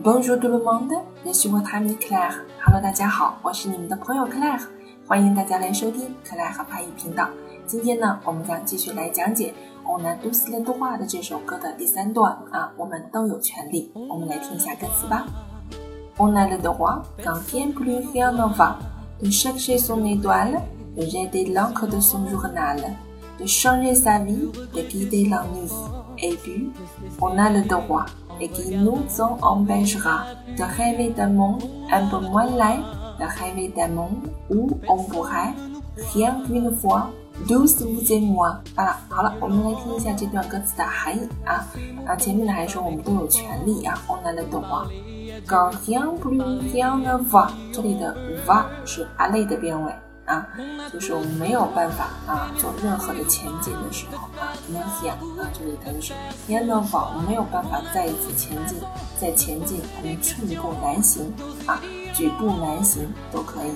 Bonjour tout le monde, je suis votre ami Claire. Hello，大家好，我是你们的朋友 Claire，欢迎大家来收听克莱和法语频道。今天呢，我们将继续来讲解《On a tous le droit》的这首歌的第三段啊，我们都有权利。我们来听一下歌词吧。On a le droit, quand bien plus rien ne va, de chercher son étoile, de jeter l'encre de son journal, de changer sa vie, de guider la nuit. Et puis, on a le droit, et qui nous en empêchera de rêver d'un monde un peu moins laid, de rêver d'un monde où on pourrait rien qu'une fois douce vous et moi 啊，好了，我们来听一下这段歌词的含义啊啊，前面呢还说我们都有权利啊，on a le droit。quand rien plus rien ne va，这里的 va 是 ale 的变位。啊，就是我们没有办法啊做任何的前进的时候啊，rien 啊，这里它就是 rien ne va，我没有办法再一次前进，再前进，我们寸步难行啊，举步难行都可以。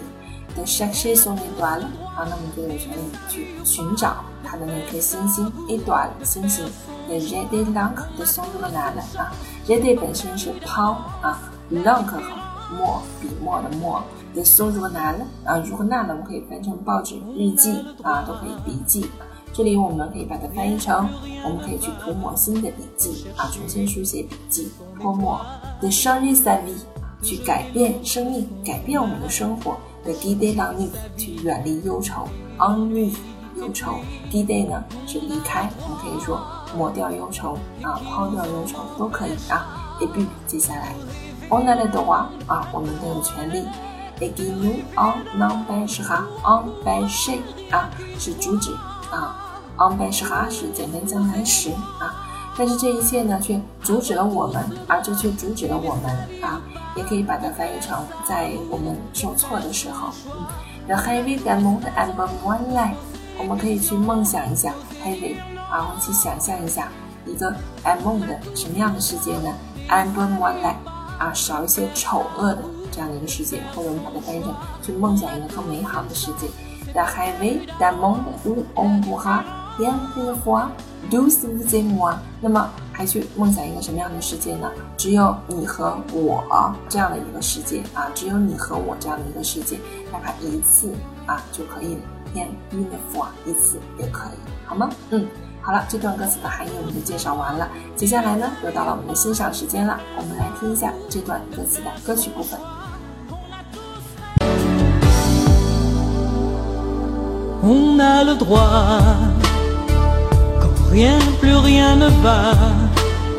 的 chercher son étoile 啊，那么就有权利去寻找它的那颗星星，étoile 星星。的 jeter l'encre de son journal 啊，jeter 本身是抛啊，l'encre 墨笔墨的墨。的搜如果难了啊，如果难呢，我们可以翻成报纸、日记啊，都可以笔记。这里我们可以把它翻译成，我们可以去涂抹新的笔记啊，重新书写笔记，泼墨。The sunny side，去改变生命，改变我们的生活。The d day long，去远离忧愁。Ennui，忧愁。D day 呢是离开，我们可以说抹掉忧愁啊，抛掉忧愁都可以啊。A B，接下来，On a le droit 啊，我们都有权利。给 nous en empêchera empêcher 啊是主旨啊，empêchera 是简单将来时啊，但是这一切呢却阻止了我们，啊，这却阻止了我们啊，也可以把它翻译成在我们受挫的时候。The heavy demon and one life，我们可以去梦想一下 heavy 啊，我们去想象一下一个 among 的什么样的世界呢？and one life 啊，少一些丑恶的。这样的一个世界，或者我们把它翻译成去梦想一个更美好的世界。The highway that m o n t où on pourra bien vivre douce et moi。那么还去梦想一个什么样的世界呢？只有你和我这样的一个世界啊，只有你和我这样的一个世界，哪怕一次啊就可以 bien vivre 一次也可以，好吗？嗯。好了，这段歌词的含义我们就介绍完了。接下来呢，又到了我们的欣赏时间了。我们来听一下这段歌词的歌曲部分。Rien, plus rien ne va,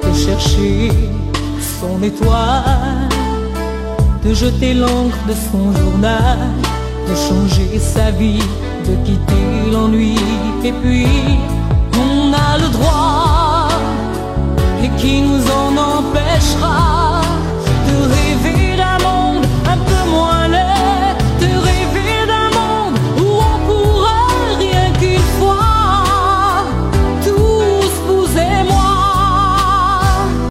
de chercher son étoile, de jeter l'encre de son journal, de changer sa vie, de quitter l'ennui, et puis on a le droit, et qui nous